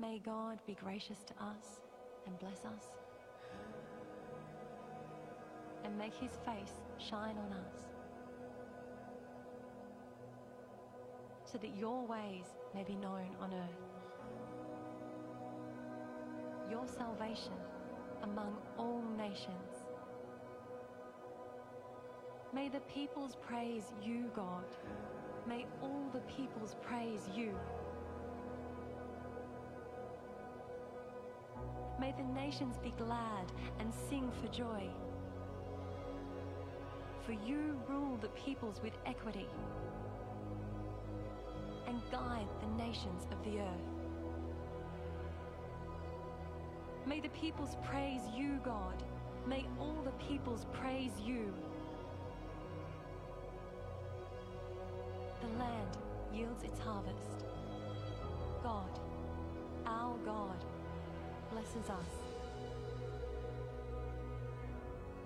May God be gracious to us and bless us. And make his face shine on us. So that your ways may be known on earth. Your salvation among all nations. May the peoples praise you, God. May all the peoples praise you. May the nations be glad and sing for joy. For you rule the peoples with equity and guide the nations of the earth. May the peoples praise you, God. May all the peoples praise you. The land yields its harvest. God, our God, blesses us.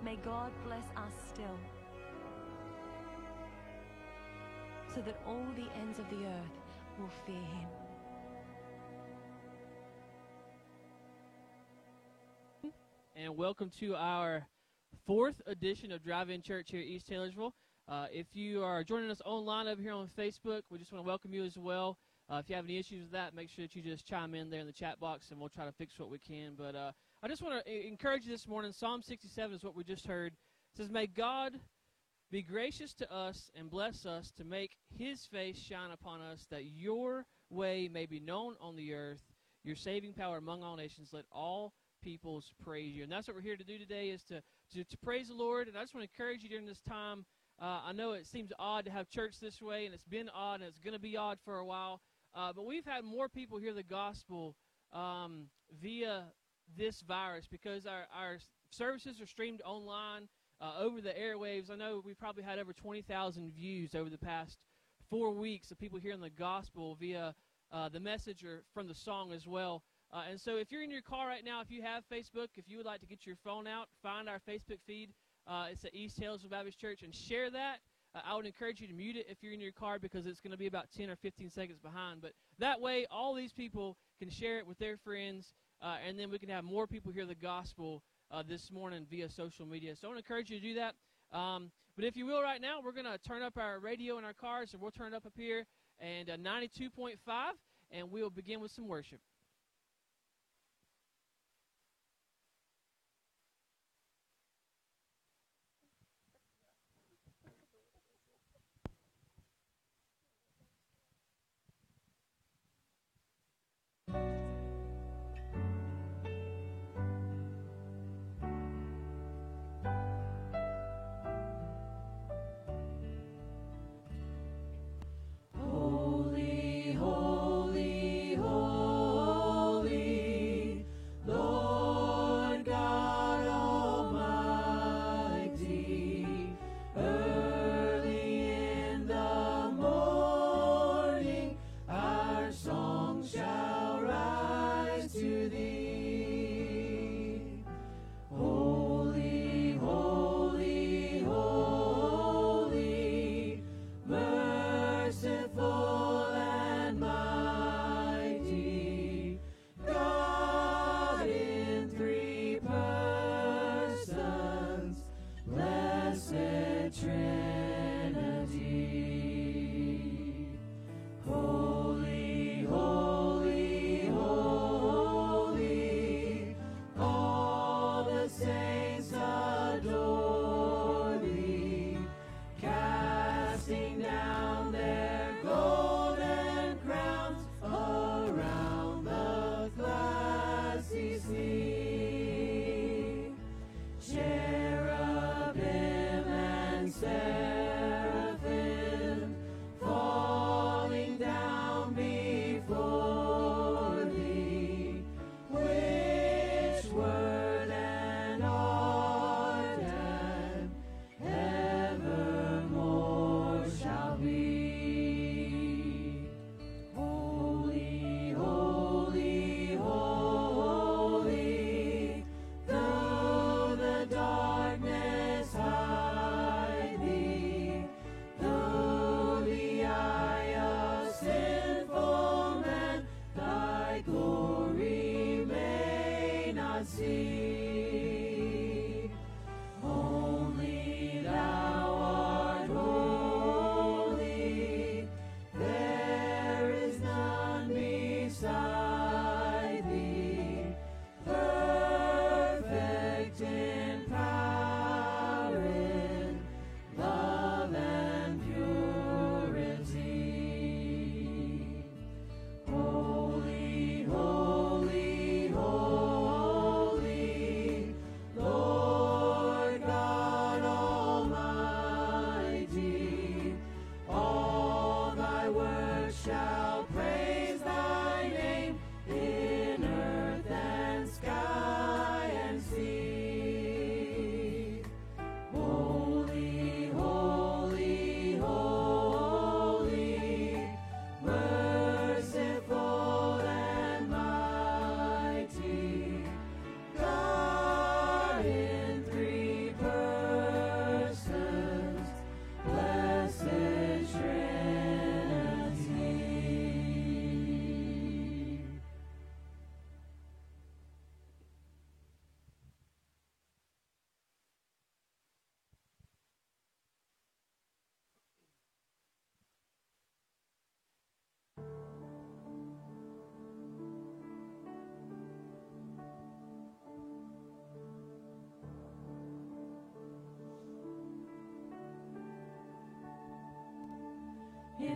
May God bless us still, so that all the ends of the earth will fear him. and welcome to our fourth edition of Drive In Church here at East Taylorsville. Uh, if you are joining us online over here on Facebook, we just want to welcome you as well. Uh, if you have any issues with that, make sure that you just chime in there in the chat box, and we'll try to fix what we can. But uh, I just want to encourage you this morning. Psalm 67 is what we just heard. It says, "May God be gracious to us and bless us to make His face shine upon us, that Your way may be known on the earth, Your saving power among all nations. Let all peoples praise you. And that's what we're here to do today is to, to, to praise the Lord. And I just want to encourage you during this time. Uh, I know it seems odd to have church this way, and it's been odd, and it's going to be odd for a while. Uh, but we've had more people hear the gospel um, via this virus because our, our services are streamed online uh, over the airwaves. I know we probably had over 20,000 views over the past four weeks of people hearing the gospel via uh, the message or from the song as well. Uh, and so if you're in your car right now, if you have Facebook, if you would like to get your phone out, find our Facebook feed. Uh, it's at East Taylorsville Baptist Church and share that. Uh, I would encourage you to mute it if you're in your car because it's going to be about 10 or 15 seconds behind. But that way, all these people can share it with their friends, uh, and then we can have more people hear the gospel uh, this morning via social media. So I want to encourage you to do that. Um, but if you will, right now, we're going to turn up our radio in our cars, and we'll turn it up up here and uh, 92.5, and we'll begin with some worship.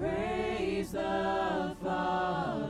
Praise the Father,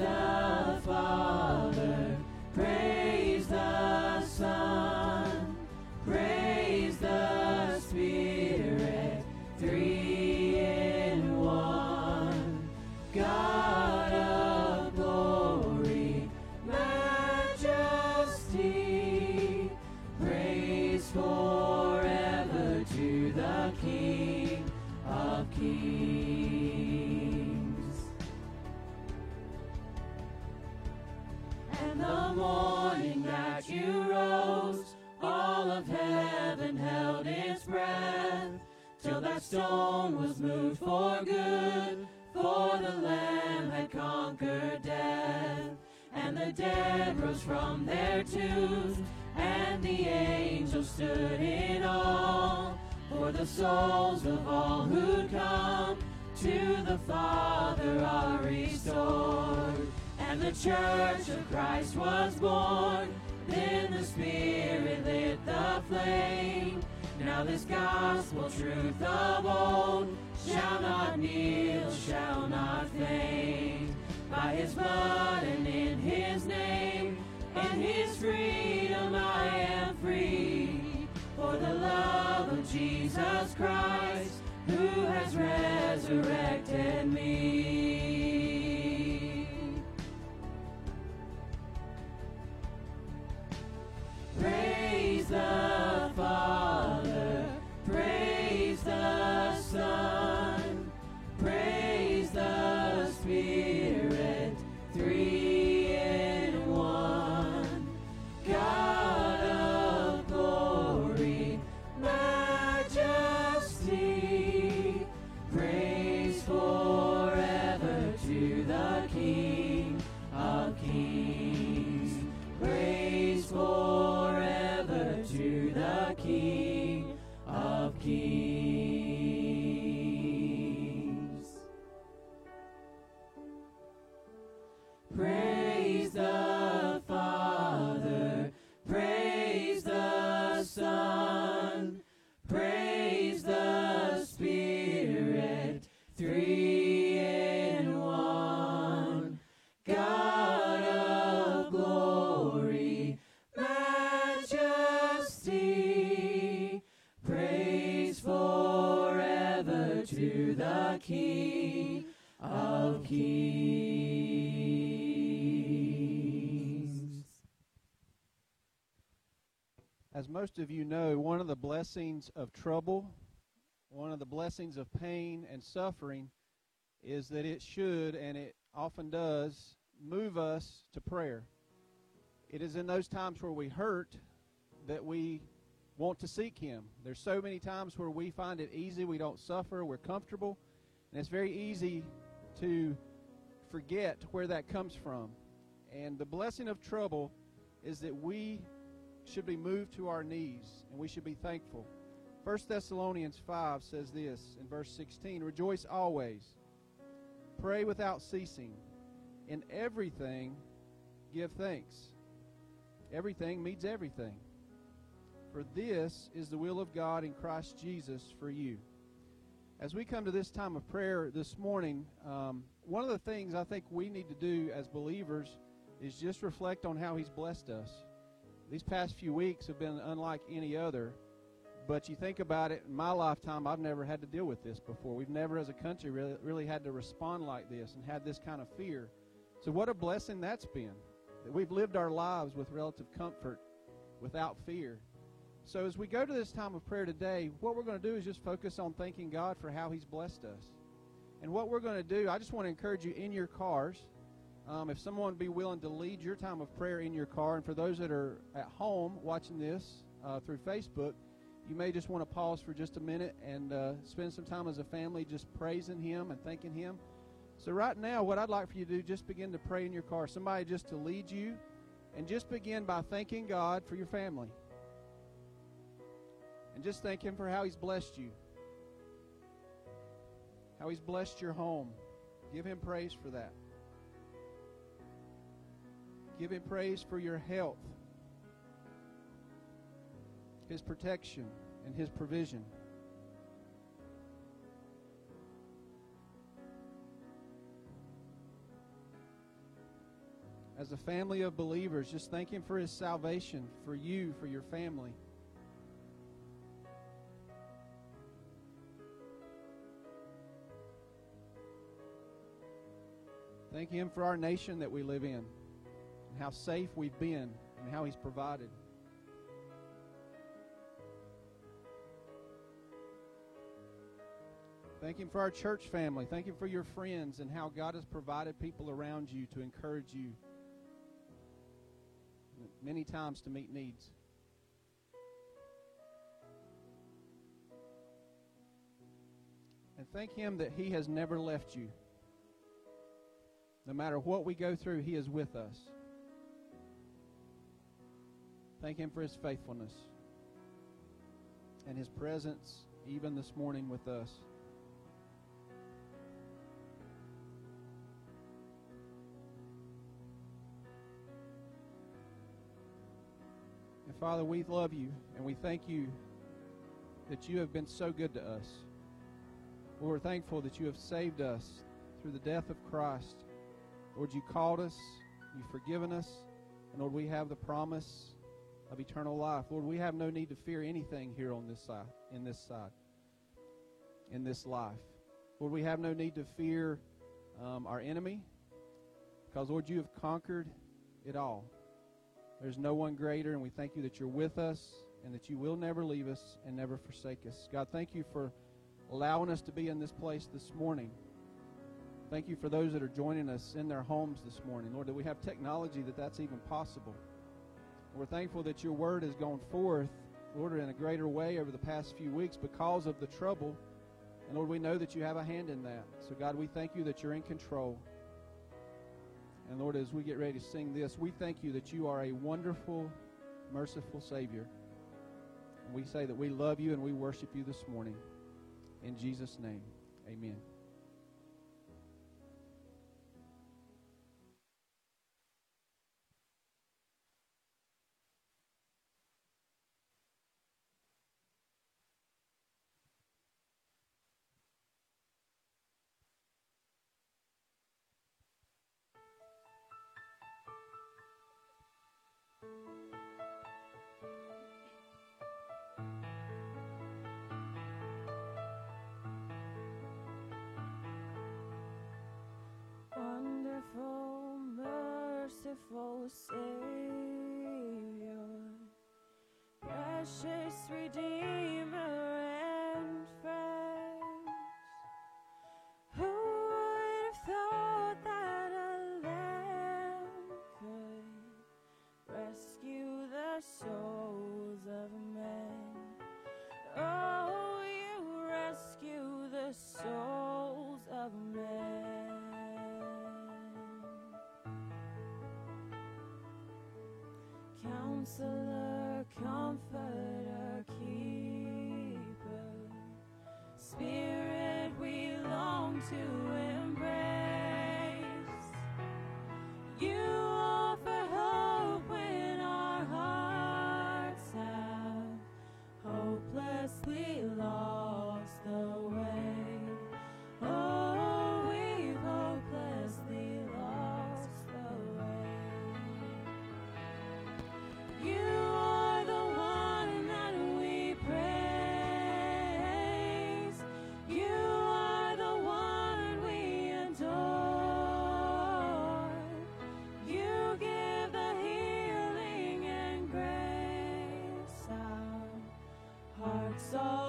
The Father, praise the Son, stone was moved for good, for the Lamb had conquered death. And the dead rose from their tombs, and the angels stood in awe, for the souls of all who'd come to the Father are restored. And the church of Christ was born. Then the Spirit lit the flame. Now this gospel truth of old shall not kneel, shall not faint. By his blood and in his name, in his freedom I am free. For the love of Jesus Christ, who has resurrected me. Praise the Father, most of you know, one of the blessings of trouble, one of the blessings of pain and suffering, is that it should, and it often does, move us to prayer. It is in those times where we hurt that we want to seek Him. There's so many times where we find it easy, we don't suffer, we're comfortable, and it's very easy to forget where that comes from. And the blessing of trouble is that we should be moved to our knees and we should be thankful. 1 Thessalonians 5 says this in verse 16 Rejoice always, pray without ceasing, in everything give thanks. Everything means everything. For this is the will of God in Christ Jesus for you. As we come to this time of prayer this morning, um, one of the things I think we need to do as believers is just reflect on how He's blessed us these past few weeks have been unlike any other. But you think about it, in my lifetime, I've never had to deal with this before. We've never, as a country, really, really had to respond like this and had this kind of fear. So, what a blessing that's been. That we've lived our lives with relative comfort without fear. So, as we go to this time of prayer today, what we're going to do is just focus on thanking God for how He's blessed us. And what we're going to do, I just want to encourage you in your cars. Um, if someone would be willing to lead your time of prayer in your car, and for those that are at home watching this uh, through Facebook, you may just want to pause for just a minute and uh, spend some time as a family just praising Him and thanking Him. So, right now, what I'd like for you to do, just begin to pray in your car. Somebody just to lead you, and just begin by thanking God for your family. And just thank Him for how He's blessed you, how He's blessed your home. Give Him praise for that. Give Him praise for your health, His protection, and His provision. As a family of believers, just thank Him for His salvation, for you, for your family. Thank Him for our nation that we live in and how safe we've been and how He's provided. Thank Him for our church family. Thank Him for your friends and how God has provided people around you to encourage you, many times to meet needs. And thank Him that He has never left you. No matter what we go through, He is with us. Thank Him for His faithfulness and His presence even this morning with us. And Father, we love you and we thank you that you have been so good to us. We're thankful that you have saved us through the death of Christ. Lord, you called us, you've forgiven us, and Lord, we have the promise of eternal life. Lord, we have no need to fear anything here on this side, in this side, in this life. Lord, we have no need to fear um, our enemy, because Lord, you have conquered it all. There's no one greater, and we thank you that you're with us and that you will never leave us and never forsake us. God, thank you for allowing us to be in this place this morning. Thank you for those that are joining us in their homes this morning. Lord, that we have technology that that's even possible. We're thankful that your word has gone forth, Lord, in a greater way over the past few weeks because of the trouble. And Lord, we know that you have a hand in that. So, God, we thank you that you're in control. And Lord, as we get ready to sing this, we thank you that you are a wonderful, merciful Savior. And we say that we love you and we worship you this morning. In Jesus' name, amen. Merciful Counselor, comforter, keeper, Spirit we long to our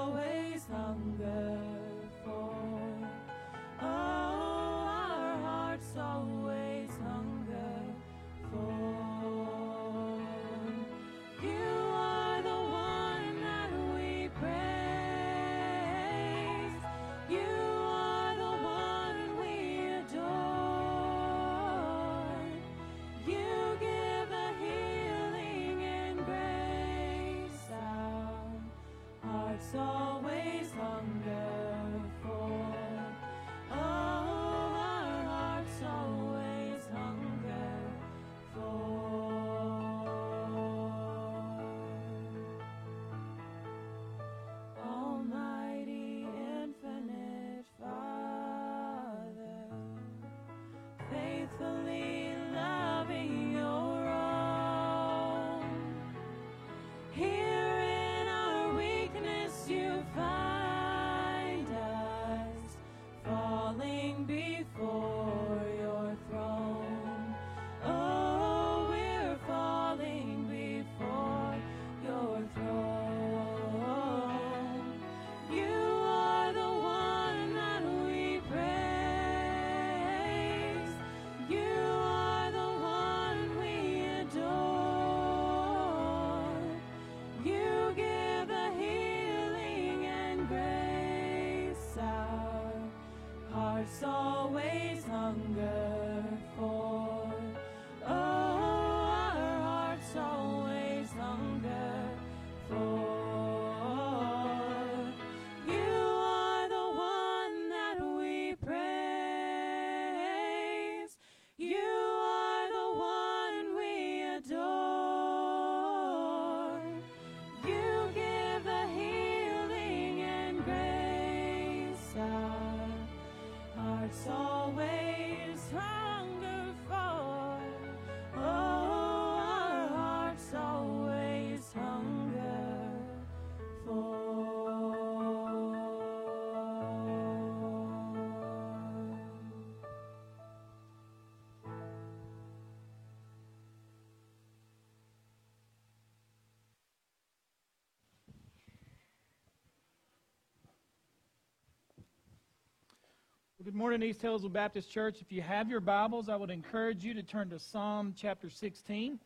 good morning, East Hillsville Baptist Church. If you have your Bibles, I would encourage you to turn to Psalm chapter 16.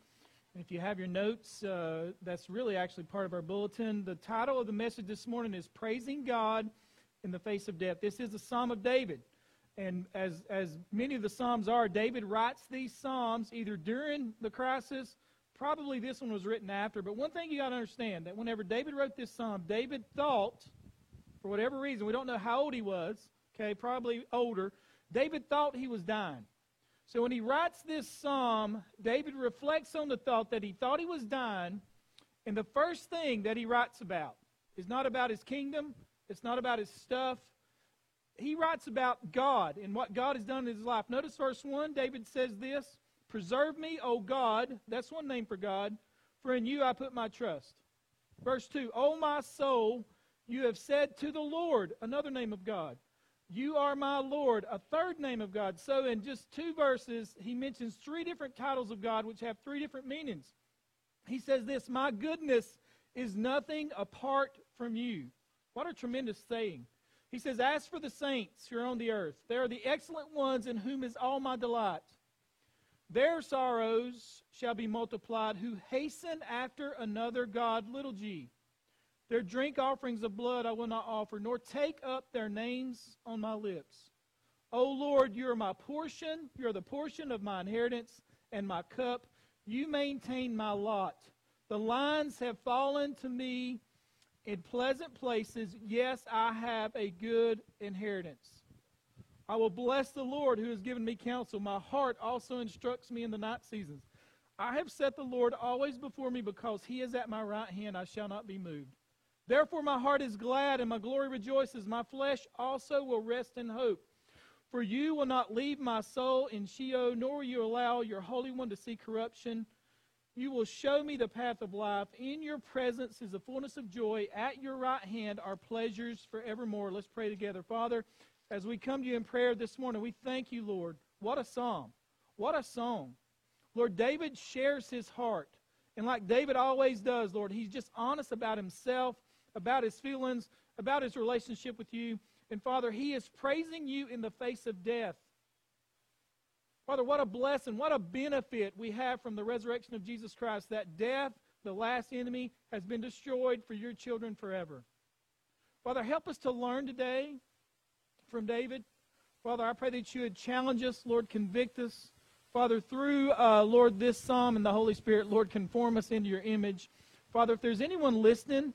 And if you have your notes, uh, that's really actually part of our bulletin. The title of the message this morning is Praising God in the Face of Death. This is a Psalm of David. And as, as many of the Psalms are, David writes these Psalms either during the crisis, probably this one was written after. But one thing you got to understand that whenever David wrote this psalm, David thought, for whatever reason, we don't know how old he was, okay, probably older, David thought he was dying. So when he writes this psalm, David reflects on the thought that he thought he was dying, and the first thing that he writes about is not about his kingdom, it's not about his stuff. He writes about God and what God has done in his life. Notice verse 1, David says this Preserve me, O God. That's one name for God. For in you I put my trust. Verse 2 O my soul, you have said to the Lord, another name of God. You are my Lord, a third name of God. So, in just two verses, he mentions three different titles of God, which have three different meanings. He says this My goodness is nothing apart from you. What a tremendous saying. He says, As for the saints who are on the earth, they are the excellent ones in whom is all my delight. Their sorrows shall be multiplied who hasten after another God, little g. Their drink offerings of blood I will not offer, nor take up their names on my lips. O Lord, you are my portion. You are the portion of my inheritance and my cup. You maintain my lot. The lines have fallen to me in pleasant places. Yes, I have a good inheritance. I will bless the Lord who has given me counsel. My heart also instructs me in the night seasons. I have set the Lord always before me because he is at my right hand. I shall not be moved. Therefore, my heart is glad and my glory rejoices. My flesh also will rest in hope. For you will not leave my soul in Sheol, nor will you allow your Holy One to see corruption. You will show me the path of life. In your presence is the fullness of joy. At your right hand are pleasures forevermore. Let's pray together. Father, as we come to you in prayer this morning, we thank you, Lord. What a psalm. What a song. Lord, David shares his heart. And like David always does, Lord, he's just honest about himself about his feelings, about his relationship with you. And Father, he is praising you in the face of death. Father, what a blessing, what a benefit we have from the resurrection of Jesus Christ that death, the last enemy, has been destroyed for your children forever. Father, help us to learn today from David. Father, I pray that you would challenge us, Lord, convict us. Father, through, uh, Lord, this psalm and the Holy Spirit, Lord, conform us into your image. Father, if there's anyone listening,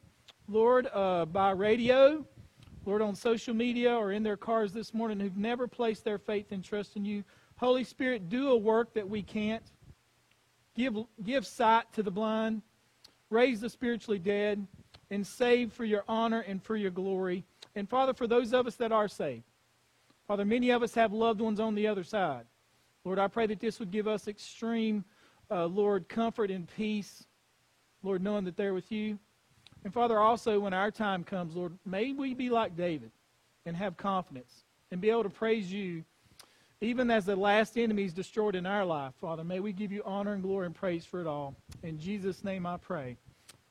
Lord, uh, by radio, Lord, on social media or in their cars this morning who've never placed their faith and trust in you. Holy Spirit, do a work that we can't. Give, give sight to the blind, raise the spiritually dead, and save for your honor and for your glory. And Father, for those of us that are saved, Father, many of us have loved ones on the other side. Lord, I pray that this would give us extreme, uh, Lord, comfort and peace. Lord, knowing that they're with you. And Father, also when our time comes, Lord, may we be like David and have confidence and be able to praise you even as the last enemy is destroyed in our life, Father. May we give you honor and glory and praise for it all. In Jesus' name I pray.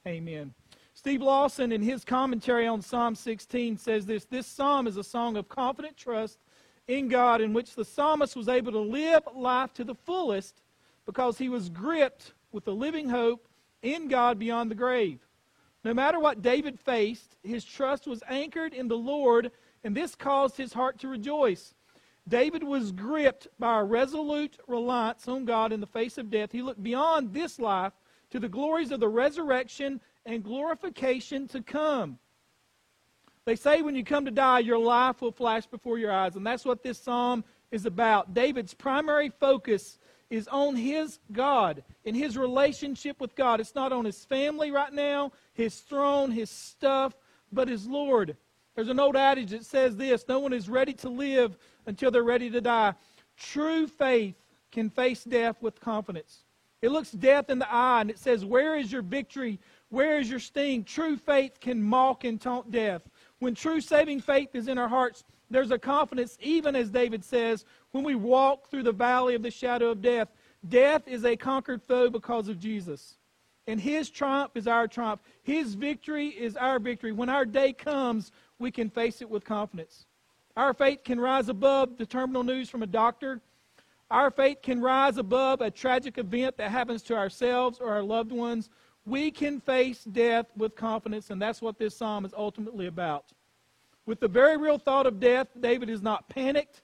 Amen. Steve Lawson, in his commentary on Psalm 16, says this This psalm is a song of confident trust in God in which the psalmist was able to live life to the fullest because he was gripped with the living hope in God beyond the grave. No matter what David faced, his trust was anchored in the Lord, and this caused his heart to rejoice. David was gripped by a resolute reliance on God in the face of death. He looked beyond this life to the glories of the resurrection and glorification to come. They say when you come to die, your life will flash before your eyes, and that's what this psalm is about. David's primary focus is on his God and his relationship with God. It's not on his family right now, his throne, his stuff, but his Lord. There's an old adage that says this no one is ready to live until they're ready to die. True faith can face death with confidence. It looks death in the eye and it says, Where is your victory? Where is your sting? True faith can mock and taunt death. When true saving faith is in our hearts, there's a confidence, even as David says, when we walk through the valley of the shadow of death. Death is a conquered foe because of Jesus. And his triumph is our triumph. His victory is our victory. When our day comes, we can face it with confidence. Our faith can rise above the terminal news from a doctor. Our faith can rise above a tragic event that happens to ourselves or our loved ones. We can face death with confidence, and that's what this psalm is ultimately about. With the very real thought of death, David is not panicked.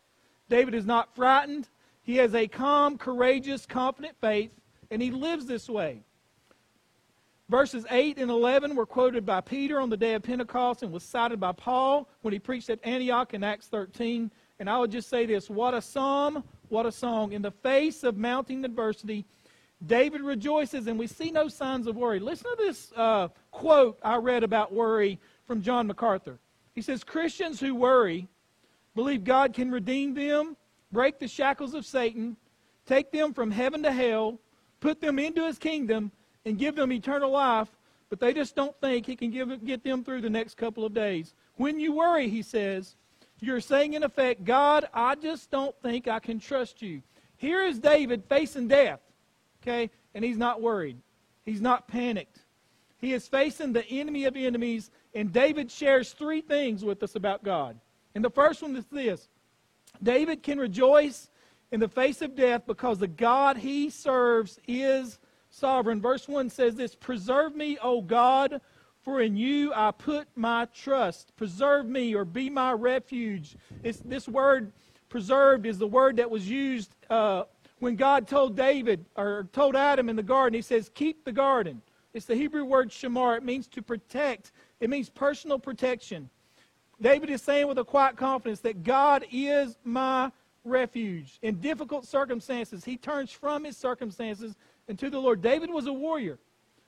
David is not frightened. He has a calm, courageous, confident faith, and he lives this way. Verses 8 and 11 were quoted by Peter on the day of Pentecost and was cited by Paul when he preached at Antioch in Acts 13. And I would just say this what a psalm, what a song. In the face of mounting adversity, David rejoices, and we see no signs of worry. Listen to this uh, quote I read about worry from John MacArthur. He says, Christians who worry believe God can redeem them, break the shackles of Satan, take them from heaven to hell, put them into his kingdom, and give them eternal life, but they just don't think he can give, get them through the next couple of days. When you worry, he says, you're saying in effect, God, I just don't think I can trust you. Here is David facing death, okay, and he's not worried. He's not panicked. He is facing the enemy of enemies, and David shares three things with us about God. And the first one is this David can rejoice in the face of death because the God he serves is sovereign. Verse 1 says this Preserve me, O God, for in you I put my trust. Preserve me or be my refuge. It's, this word preserved is the word that was used uh, when God told David or told Adam in the garden. He says, Keep the garden. It's the Hebrew word shamar. It means to protect, it means personal protection. David is saying with a quiet confidence that God is my refuge. In difficult circumstances, he turns from his circumstances and to the Lord. David was a warrior.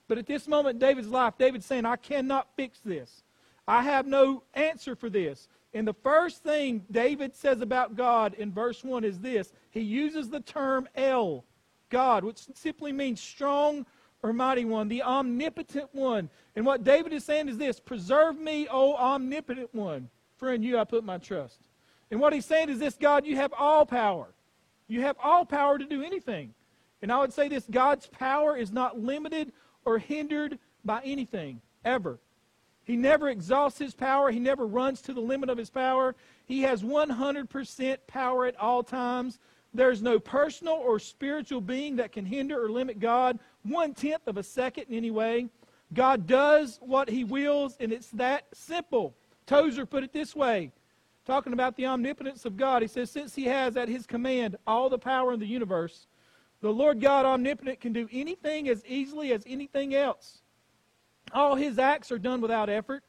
But at this moment in David's life, David's saying, I cannot fix this. I have no answer for this. And the first thing David says about God in verse 1 is this he uses the term El, God, which simply means strong or mighty one, the omnipotent one. And what David is saying is this Preserve me, O omnipotent one, for in you I put my trust. And what he's saying is this God, you have all power. You have all power to do anything. And I would say this God's power is not limited or hindered by anything, ever. He never exhausts his power, he never runs to the limit of his power. He has 100% power at all times. There's no personal or spiritual being that can hinder or limit God one tenth of a second in any way. God does what he wills, and it's that simple. Tozer put it this way talking about the omnipotence of God. He says, Since he has at his command all the power in the universe, the Lord God omnipotent can do anything as easily as anything else. All his acts are done without effort.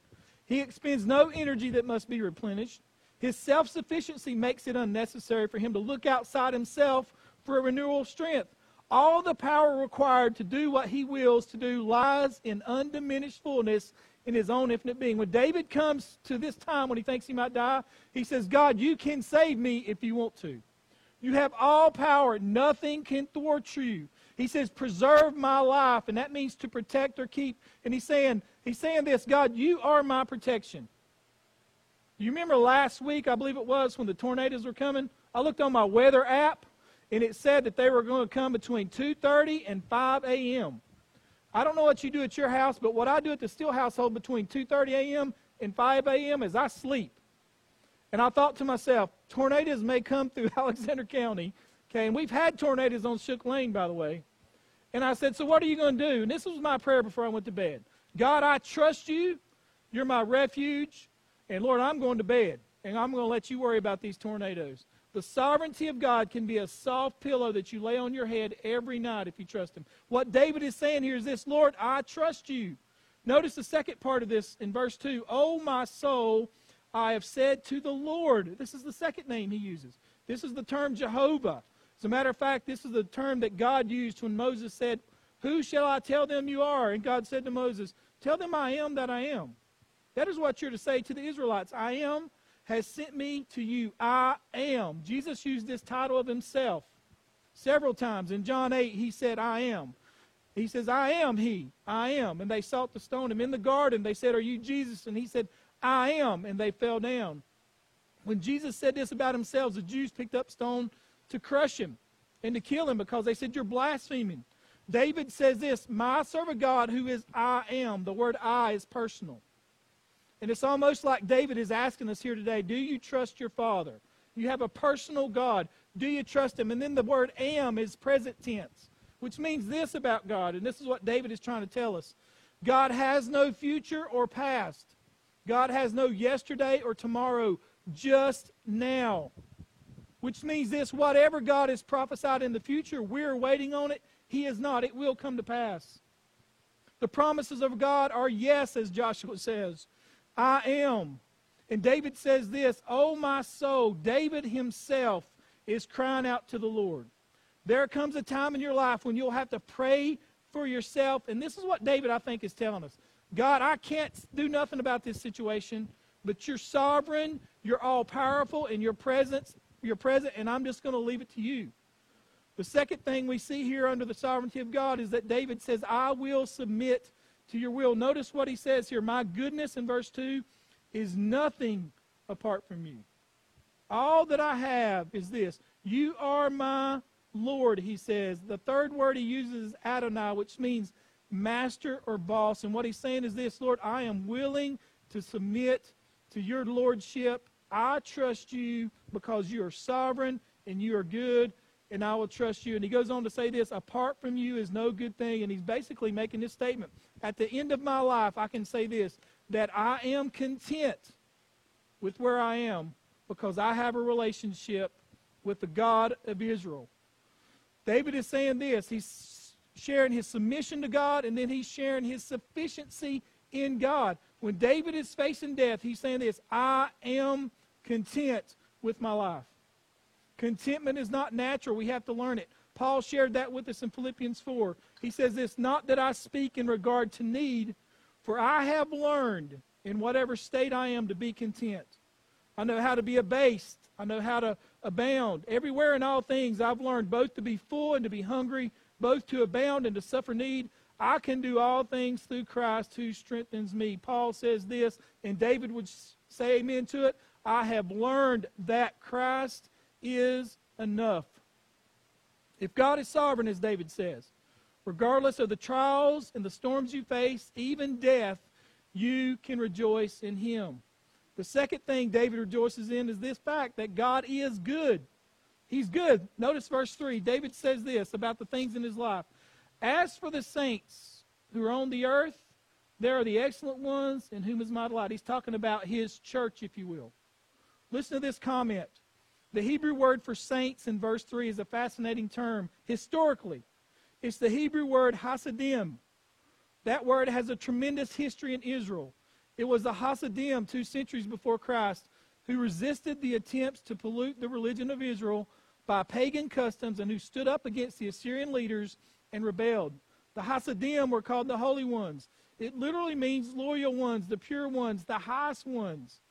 He expends no energy that must be replenished. His self sufficiency makes it unnecessary for him to look outside himself for a renewal of strength. All the power required to do what he wills to do lies in undiminished fullness in his own infinite being. When David comes to this time when he thinks he might die, he says, God, you can save me if you want to. You have all power. Nothing can thwart you. He says, preserve my life, and that means to protect or keep. And he's saying, he's saying this, God, you are my protection. You remember last week, I believe it was, when the tornadoes were coming? I looked on my weather app, and it said that they were going to come between 2.30 and 5 a.m. I don't know what you do at your house, but what I do at the Steele household between 2.30 a.m. and 5 a.m. is I sleep. And I thought to myself, tornadoes may come through Alexander County. Okay, and we've had tornadoes on Shook Lane, by the way. And I said, So what are you going to do? And this was my prayer before I went to bed God, I trust you. You're my refuge. And Lord, I'm going to bed. And I'm going to let you worry about these tornadoes. The sovereignty of God can be a soft pillow that you lay on your head every night if you trust Him. What David is saying here is this Lord, I trust you. Notice the second part of this in verse 2 Oh, my soul, I have said to the Lord. This is the second name he uses. This is the term Jehovah. As a matter of fact, this is the term that God used when Moses said, Who shall I tell them you are? And God said to Moses, Tell them I am that I am. That is what you're to say to the Israelites. I am has sent me to you. I am. Jesus used this title of himself several times. In John 8, he said, I am. He says, I am he. I am. And they sought to stone him. In the garden, they said, Are you Jesus? And he said, I am. And they fell down. When Jesus said this about himself, the Jews picked up stone to crush him and to kill him because they said, You're blaspheming. David says this My servant God, who is I am. The word I is personal. And it's almost like David is asking us here today Do you trust your Father? You have a personal God. Do you trust him? And then the word am is present tense, which means this about God. And this is what David is trying to tell us God has no future or past, God has no yesterday or tomorrow, just now. Which means this whatever God has prophesied in the future, we're waiting on it. He is not. It will come to pass. The promises of God are yes, as Joshua says. I am. And David says this, Oh, my soul, David himself is crying out to the Lord. There comes a time in your life when you'll have to pray for yourself. And this is what David, I think, is telling us God, I can't do nothing about this situation, but you're sovereign, you're all powerful, and your presence, you're present, and I'm just going to leave it to you. The second thing we see here under the sovereignty of God is that David says, I will submit to your will. Notice what he says here. My goodness in verse 2 is nothing apart from you. All that I have is this. You are my Lord, he says. The third word he uses is Adonai, which means master or boss. And what he's saying is this Lord, I am willing to submit to your lordship. I trust you because you are sovereign and you are good, and I will trust you. And he goes on to say this apart from you is no good thing. And he's basically making this statement. At the end of my life, I can say this that I am content with where I am because I have a relationship with the God of Israel. David is saying this. He's sharing his submission to God, and then he's sharing his sufficiency in God. When David is facing death, he's saying this I am content with my life. Contentment is not natural. We have to learn it. Paul shared that with us in Philippians 4. He says this Not that I speak in regard to need, for I have learned in whatever state I am to be content. I know how to be abased. I know how to abound. Everywhere in all things, I've learned both to be full and to be hungry, both to abound and to suffer need. I can do all things through Christ who strengthens me. Paul says this, and David would say amen to it. I have learned that Christ is enough. If God is sovereign, as David says, regardless of the trials and the storms you face, even death, you can rejoice in Him. The second thing David rejoices in is this fact that God is good. He's good. Notice verse 3. David says this about the things in his life. As for the saints who are on the earth, there are the excellent ones in whom is my delight. He's talking about his church, if you will. Listen to this comment. The Hebrew word for saints in verse 3 is a fascinating term. Historically, it's the Hebrew word hasidim. That word has a tremendous history in Israel. It was the Hasidim two centuries before Christ who resisted the attempts to pollute the religion of Israel by pagan customs and who stood up against the Assyrian leaders and rebelled. The Hasidim were called the holy ones. It literally means loyal ones, the pure ones, the highest ones.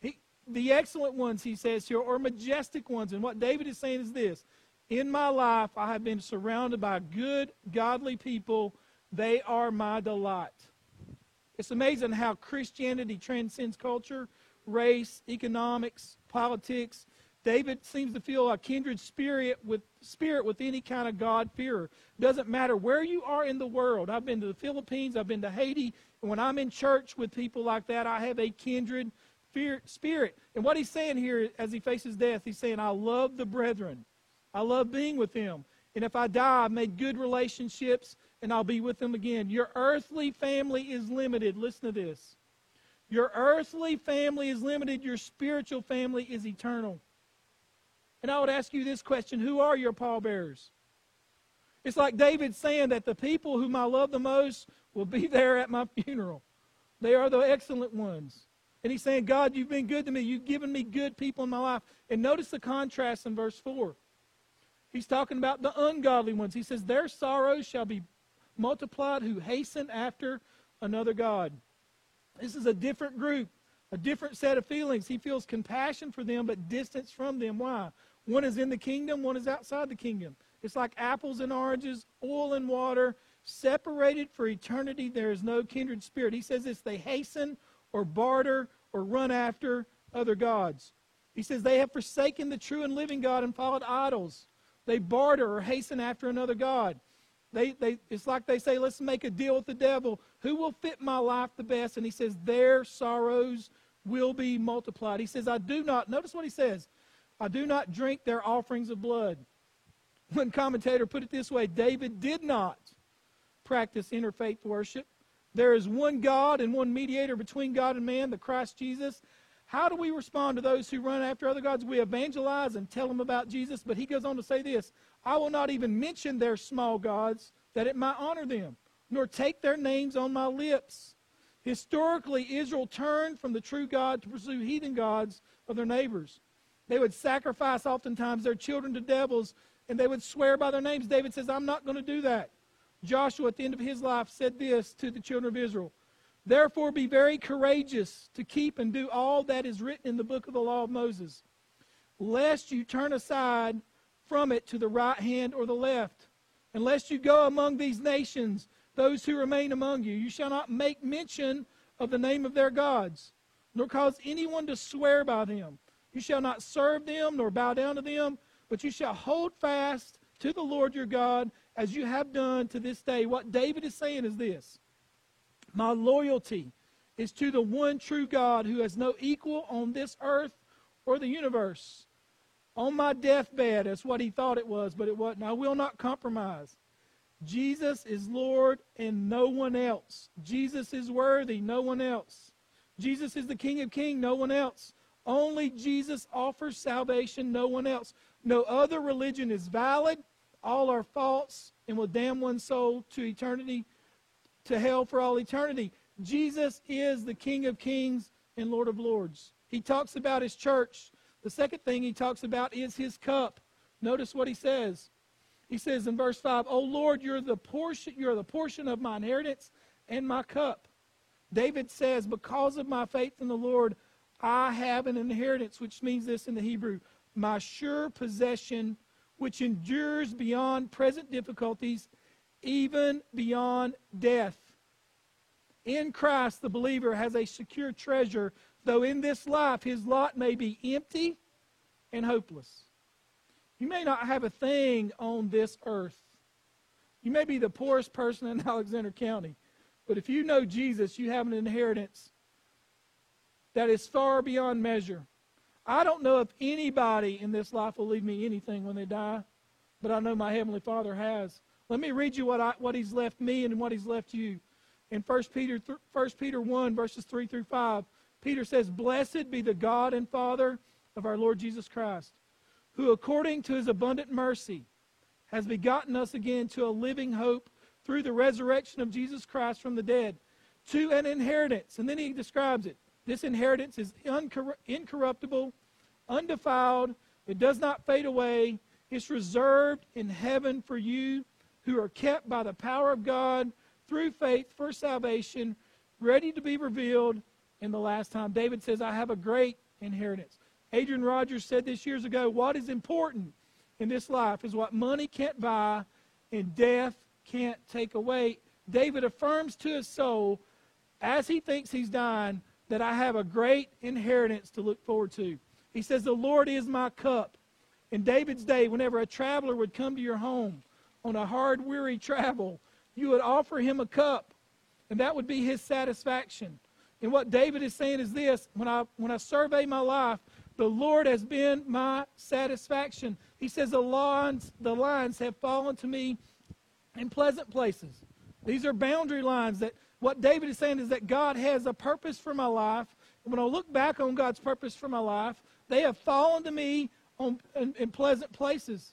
He, the excellent ones, he says here, or majestic ones. And what David is saying is this In my life, I have been surrounded by good, godly people. They are my delight. It's amazing how Christianity transcends culture, race, economics, politics. David seems to feel a kindred spirit with spirit with any kind of God fearer. Doesn't matter where you are in the world. I've been to the Philippines, I've been to Haiti, and when I'm in church with people like that, I have a kindred spirit. And what he's saying here as he faces death, he's saying, I love the brethren. I love being with them. And if I die, I've made good relationships and I'll be with them again. Your earthly family is limited. Listen to this. Your earthly family is limited, your spiritual family is eternal. And I would ask you this question Who are your pallbearers? It's like David saying that the people whom I love the most will be there at my funeral. They are the excellent ones. And he's saying, God, you've been good to me. You've given me good people in my life. And notice the contrast in verse 4. He's talking about the ungodly ones. He says, Their sorrows shall be multiplied who hasten after another God. This is a different group, a different set of feelings. He feels compassion for them, but distance from them. Why? One is in the kingdom, one is outside the kingdom. It's like apples and oranges, oil and water, separated for eternity. There is no kindred spirit. He says this they hasten or barter or run after other gods. He says they have forsaken the true and living God and followed idols. They barter or hasten after another God. They, they, it's like they say, let's make a deal with the devil. Who will fit my life the best? And he says, their sorrows will be multiplied. He says, I do not, notice what he says, I do not drink their offerings of blood. One commentator put it this way David did not practice interfaith worship. There is one God and one mediator between God and man, the Christ Jesus. How do we respond to those who run after other gods? We evangelize and tell them about Jesus, but he goes on to say this I will not even mention their small gods, that it might honor them. nor take their names on my lips. Historically, Israel turned from the true God to pursue heathen gods of their neighbors. They would sacrifice oftentimes their children to devils and they would swear by their names. David says, I'm not going to do that. Joshua, at the end of his life, said this to the children of Israel Therefore, be very courageous to keep and do all that is written in the book of the law of Moses, lest you turn aside from it to the right hand or the left. Unless you go among these nations, those who remain among you, you shall not make mention of the name of their gods, nor cause anyone to swear by them. You shall not serve them nor bow down to them, but you shall hold fast to the Lord your God as you have done to this day. What David is saying is this my loyalty is to the one true God who has no equal on this earth or the universe. On my deathbed, that's what he thought it was, but it wasn't. I will not compromise. Jesus is Lord and no one else. Jesus is worthy, no one else. Jesus is the King of Kings, no one else. Only Jesus offers salvation, no one else. No other religion is valid. All are false and will damn one's soul to eternity to hell for all eternity. Jesus is the King of kings and Lord of lords. He talks about his church. The second thing he talks about is his cup. Notice what he says. He says in verse 5, "O Lord, you're the portion you're the portion of my inheritance and my cup." David says, "Because of my faith in the Lord, I have an inheritance," which means this in the Hebrew, my sure possession which endures beyond present difficulties even beyond death. In Christ, the believer has a secure treasure, though in this life his lot may be empty and hopeless. You may not have a thing on this earth. You may be the poorest person in Alexander County, but if you know Jesus, you have an inheritance that is far beyond measure. I don't know if anybody in this life will leave me anything when they die, but I know my Heavenly Father has. Let me read you what, I, what he's left me and what he's left you. In 1 Peter, 1 Peter 1, verses 3 through 5, Peter says, Blessed be the God and Father of our Lord Jesus Christ, who according to his abundant mercy has begotten us again to a living hope through the resurrection of Jesus Christ from the dead, to an inheritance. And then he describes it. This inheritance is incorruptible, undefiled, it does not fade away, it's reserved in heaven for you who are kept by the power of God through faith for salvation, ready to be revealed in the last time. David says, I have a great inheritance. Adrian Rogers said this years ago what is important in this life is what money can't buy and death can't take away. David affirms to his soul as he thinks he's dying that I have a great inheritance to look forward to. He says, The Lord is my cup. In David's day, whenever a traveler would come to your home, on a hard, weary travel, you would offer him a cup, and that would be his satisfaction. And what David is saying is this when I, when I survey my life, the Lord has been my satisfaction. He says, the lines, the lines have fallen to me in pleasant places. These are boundary lines that what David is saying is that God has a purpose for my life. And when I look back on God's purpose for my life, they have fallen to me on, in, in pleasant places.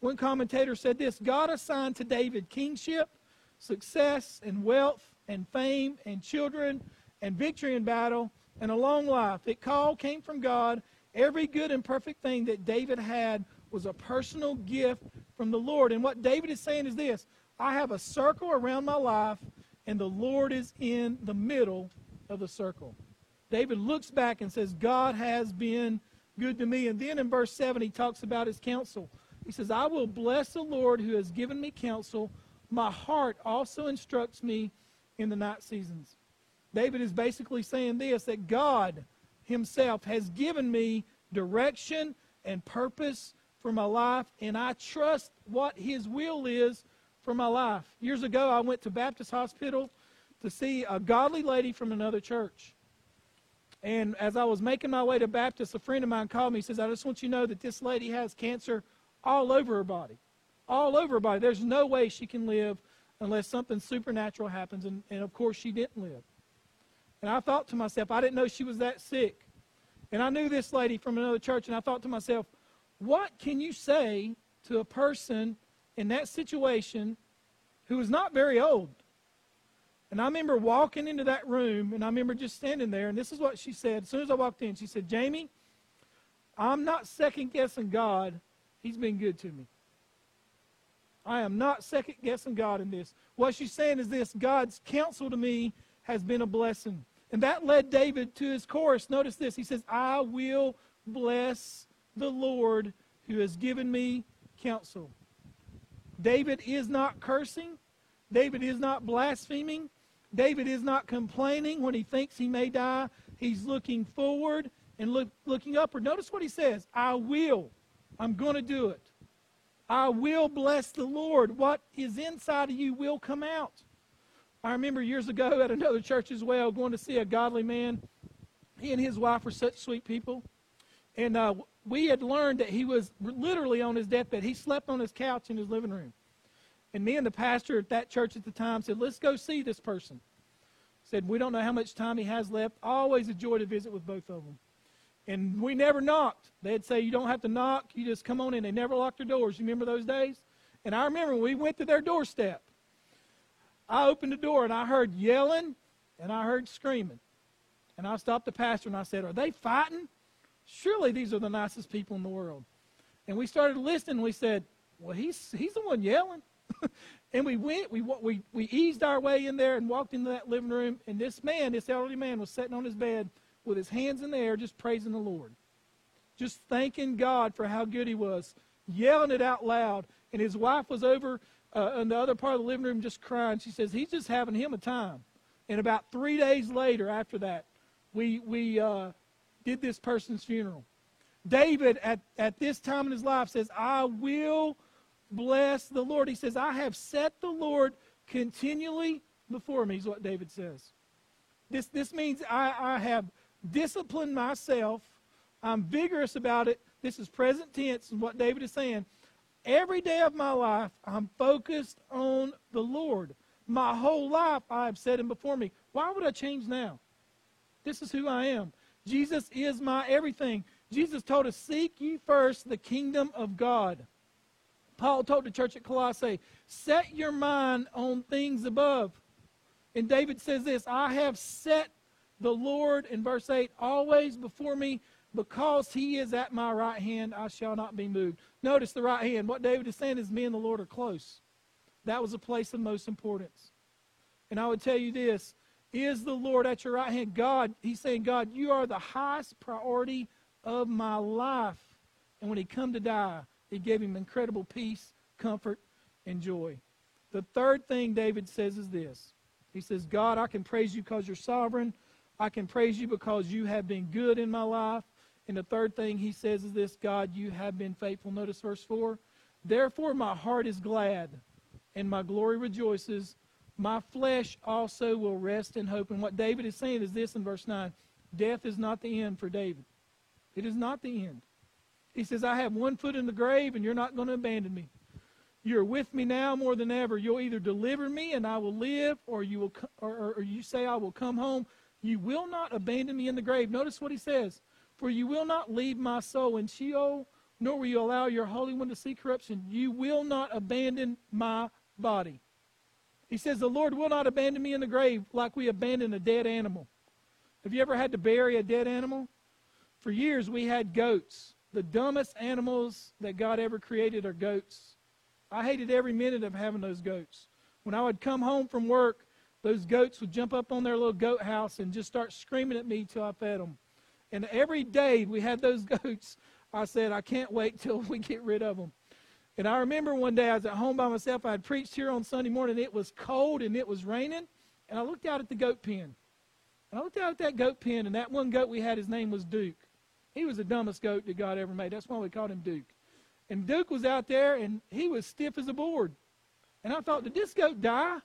One commentator said this God assigned to David kingship, success, and wealth, and fame, and children, and victory in battle, and a long life. It call came from God. Every good and perfect thing that David had was a personal gift from the Lord. And what David is saying is this I have a circle around my life, and the Lord is in the middle of the circle. David looks back and says, God has been good to me. And then in verse 7, he talks about his counsel. He says, I will bless the Lord who has given me counsel. My heart also instructs me in the night seasons. David is basically saying this that God himself has given me direction and purpose for my life, and I trust what his will is for my life. Years ago, I went to Baptist Hospital to see a godly lady from another church. And as I was making my way to Baptist, a friend of mine called me. He says, I just want you to know that this lady has cancer all over her body. All over her body. There's no way she can live unless something supernatural happens. And, and of course, she didn't live. And I thought to myself, I didn't know she was that sick. And I knew this lady from another church, and I thought to myself, what can you say to a person in that situation who was not very old? And I remember walking into that room, and I remember just standing there, and this is what she said. As soon as I walked in, she said, Jamie, I'm not second guessing God. He's been good to me. I am not second guessing God in this. What she's saying is this God's counsel to me has been a blessing. And that led David to his chorus. Notice this. He says, I will bless the Lord who has given me counsel. David is not cursing. David is not blaspheming. David is not complaining when he thinks he may die. He's looking forward and look, looking upward. Notice what he says I will. I'm going to do it. I will bless the Lord. What is inside of you will come out. I remember years ago at another church as well, going to see a godly man. He and his wife were such sweet people. And uh, we had learned that he was literally on his deathbed. He slept on his couch in his living room. And me and the pastor at that church at the time said, let's go see this person. Said, we don't know how much time he has left. Always a joy to visit with both of them. And we never knocked. They'd say, you don't have to knock. You just come on in. They never locked their doors. You remember those days? And I remember when we went to their doorstep, I opened the door and I heard yelling and I heard screaming. And I stopped the pastor and I said, Are they fighting? Surely these are the nicest people in the world. And we started listening. We said, Well, he's, he's the one yelling. and we went, we, we, we eased our way in there and walked into that living room. And this man, this elderly man, was sitting on his bed with his hands in the air, just praising the Lord. Just thanking God for how good he was, yelling it out loud. And his wife was over uh, in the other part of the living room just crying. She says, He's just having him a time. And about three days later, after that, we, we uh, did this person's funeral. David, at, at this time in his life, says, I will bless the Lord. He says, I have set the Lord continually before me, is what David says. This, this means I, I have disciplined myself. I'm vigorous about it. This is present tense, and what David is saying. Every day of my life, I'm focused on the Lord. My whole life, I have set him before me. Why would I change now? This is who I am. Jesus is my everything. Jesus told us, Seek ye first the kingdom of God. Paul told the church at Colossae, Set your mind on things above. And David says this I have set the Lord, in verse 8, always before me, because he is at my right hand, I shall not be moved. Notice the right hand. What David is saying is, me and the Lord are close. That was a place of most importance. And I would tell you this is the Lord at your right hand? God, he's saying, God, you are the highest priority of my life. And when he come to die, he gave him incredible peace, comfort, and joy. The third thing David says is this. He says, God, I can praise you because you're sovereign. I can praise you because you have been good in my life. And the third thing he says is this God, you have been faithful. Notice verse 4. Therefore, my heart is glad, and my glory rejoices. My flesh also will rest in hope. And what David is saying is this in verse 9 Death is not the end for David. It is not the end. He says, I have one foot in the grave, and you're not going to abandon me. You're with me now more than ever. You'll either deliver me and I will live, or you will, or, or you say I will come home. You will not abandon me in the grave. Notice what he says. For you will not leave my soul in Sheol, nor will you allow your Holy One to see corruption. You will not abandon my body. He says, The Lord will not abandon me in the grave like we abandon a dead animal. Have you ever had to bury a dead animal? For years, we had goats. The dumbest animals that God ever created are goats. I hated every minute of having those goats. When I would come home from work, those goats would jump up on their little goat house and just start screaming at me till I fed them. And every day we had those goats, I said, I can't wait till we get rid of them. And I remember one day I was at home by myself. I had preached here on Sunday morning. It was cold and it was raining. And I looked out at the goat pen. And I looked out at that goat pen, and that one goat we had, his name was Duke. He was the dumbest goat that God ever made. That's why we called him Duke. And Duke was out there, and he was stiff as a board. And I thought, did this goat die?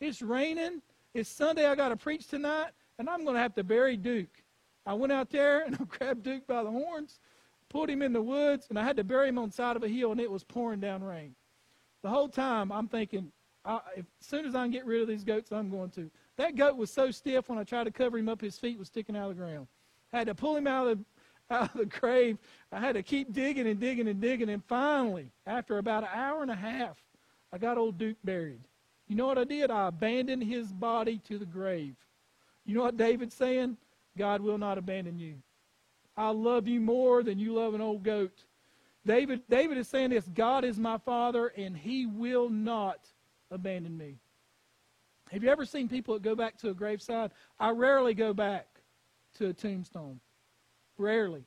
It's raining. It's Sunday. I got to preach tonight, and I'm going to have to bury Duke. I went out there and I grabbed Duke by the horns, pulled him in the woods, and I had to bury him on the side of a hill, and it was pouring down rain. The whole time I'm thinking, I, as soon as I can get rid of these goats, I'm going to. That goat was so stiff when I tried to cover him up, his feet was sticking out of the ground. I had to pull him out of the, out of the grave. I had to keep digging and digging and digging, and finally, after about an hour and a half, I got old Duke buried. You know what I did? I abandoned his body to the grave. You know what David's saying? God will not abandon you. I love you more than you love an old goat. David, David is saying this God is my father, and he will not abandon me. Have you ever seen people that go back to a graveside? I rarely go back to a tombstone. Rarely.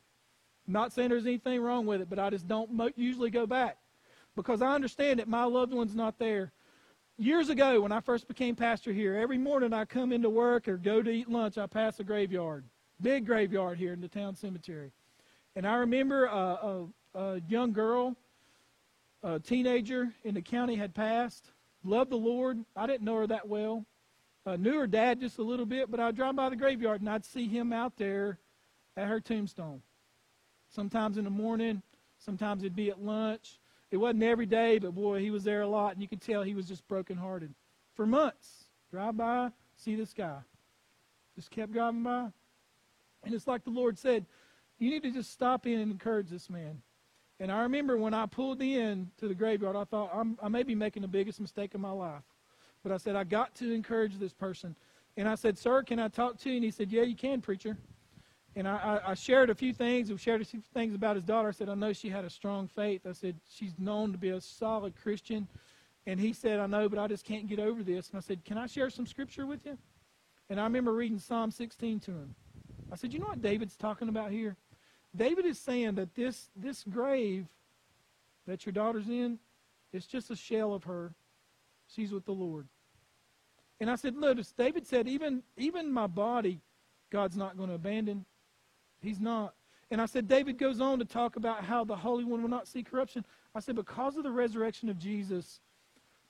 I'm not saying there's anything wrong with it, but I just don't usually go back because I understand that my loved one's not there. Years ago, when I first became pastor here, every morning I come into work or go to eat lunch, I pass a graveyard. Big graveyard here in the town cemetery. And I remember a, a, a young girl, a teenager in the county had passed, loved the Lord. I didn't know her that well. I knew her dad just a little bit, but I'd drive by the graveyard and I'd see him out there at her tombstone. Sometimes in the morning, sometimes it'd be at lunch. It wasn't every day, but boy, he was there a lot, and you could tell he was just brokenhearted. For months, drive by, see this guy. Just kept driving by. And it's like the Lord said, you need to just stop in and encourage this man. And I remember when I pulled in to the graveyard, I thought, I may be making the biggest mistake of my life. But I said, I got to encourage this person. And I said, Sir, can I talk to you? And he said, Yeah, you can, preacher. And I, I, I shared a few things. We shared a few things about his daughter. I said, I know she had a strong faith. I said, She's known to be a solid Christian. And he said, I know, but I just can't get over this. And I said, Can I share some scripture with you? And I remember reading Psalm 16 to him. I said, You know what David's talking about here? David is saying that this, this grave that your daughter's in, it's just a shell of her. She's with the Lord. And I said, Notice, David said, even, even my body, God's not going to abandon. He's not. And I said, David goes on to talk about how the Holy One will not see corruption. I said, because of the resurrection of Jesus,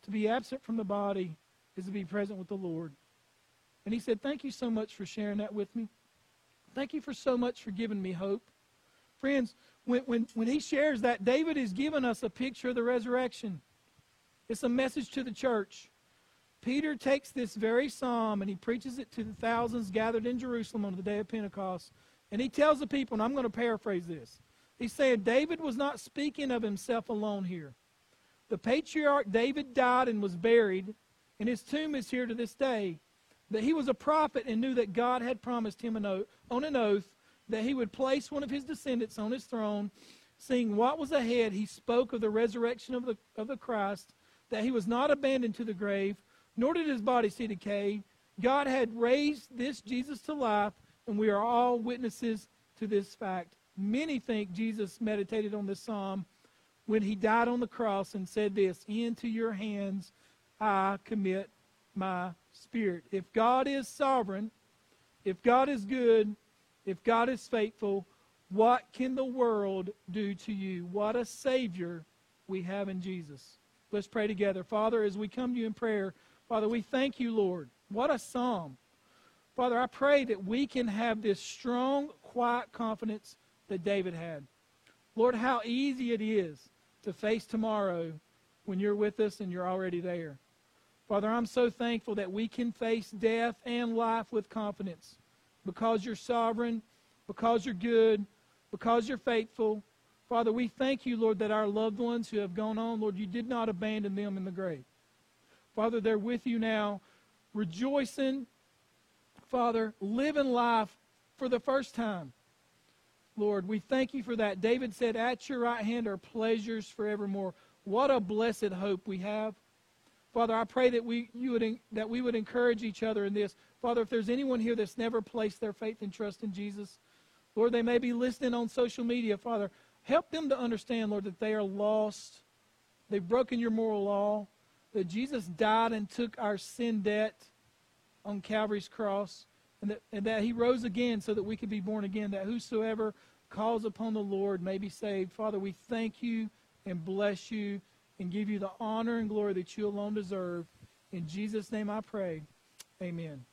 to be absent from the body is to be present with the Lord. And he said, Thank you so much for sharing that with me. Thank you for so much for giving me hope. Friends, when, when, when he shares that, David is giving us a picture of the resurrection. It's a message to the church. Peter takes this very psalm and he preaches it to the thousands gathered in Jerusalem on the day of Pentecost. And he tells the people, and I'm going to paraphrase this. He's saying David was not speaking of himself alone here. The patriarch David died and was buried, and his tomb is here to this day. That he was a prophet and knew that God had promised him an oath, on an oath that he would place one of his descendants on his throne. Seeing what was ahead, he spoke of the resurrection of the, of the Christ, that he was not abandoned to the grave, nor did his body see decay. God had raised this Jesus to life, and we are all witnesses to this fact. Many think Jesus meditated on this psalm when he died on the cross and said this Into your hands I commit my spirit. If God is sovereign, if God is good, if God is faithful, what can the world do to you? What a Savior we have in Jesus. Let's pray together. Father, as we come to you in prayer, Father, we thank you, Lord. What a psalm. Father, I pray that we can have this strong, quiet confidence that David had. Lord, how easy it is to face tomorrow when you're with us and you're already there. Father, I'm so thankful that we can face death and life with confidence because you're sovereign, because you're good, because you're faithful. Father, we thank you, Lord, that our loved ones who have gone on, Lord, you did not abandon them in the grave. Father, they're with you now, rejoicing, Father, living life for the first time. Lord, we thank you for that. David said, At your right hand are pleasures forevermore. What a blessed hope we have. Father, I pray that we, you would, that we would encourage each other in this. Father, if there's anyone here that's never placed their faith and trust in Jesus, Lord, they may be listening on social media. Father, help them to understand, Lord, that they are lost. They've broken your moral law, that Jesus died and took our sin debt on Calvary's cross, and that, and that he rose again so that we could be born again, that whosoever calls upon the Lord may be saved. Father, we thank you and bless you and give you the honor and glory that you alone deserve. In Jesus' name I pray. Amen.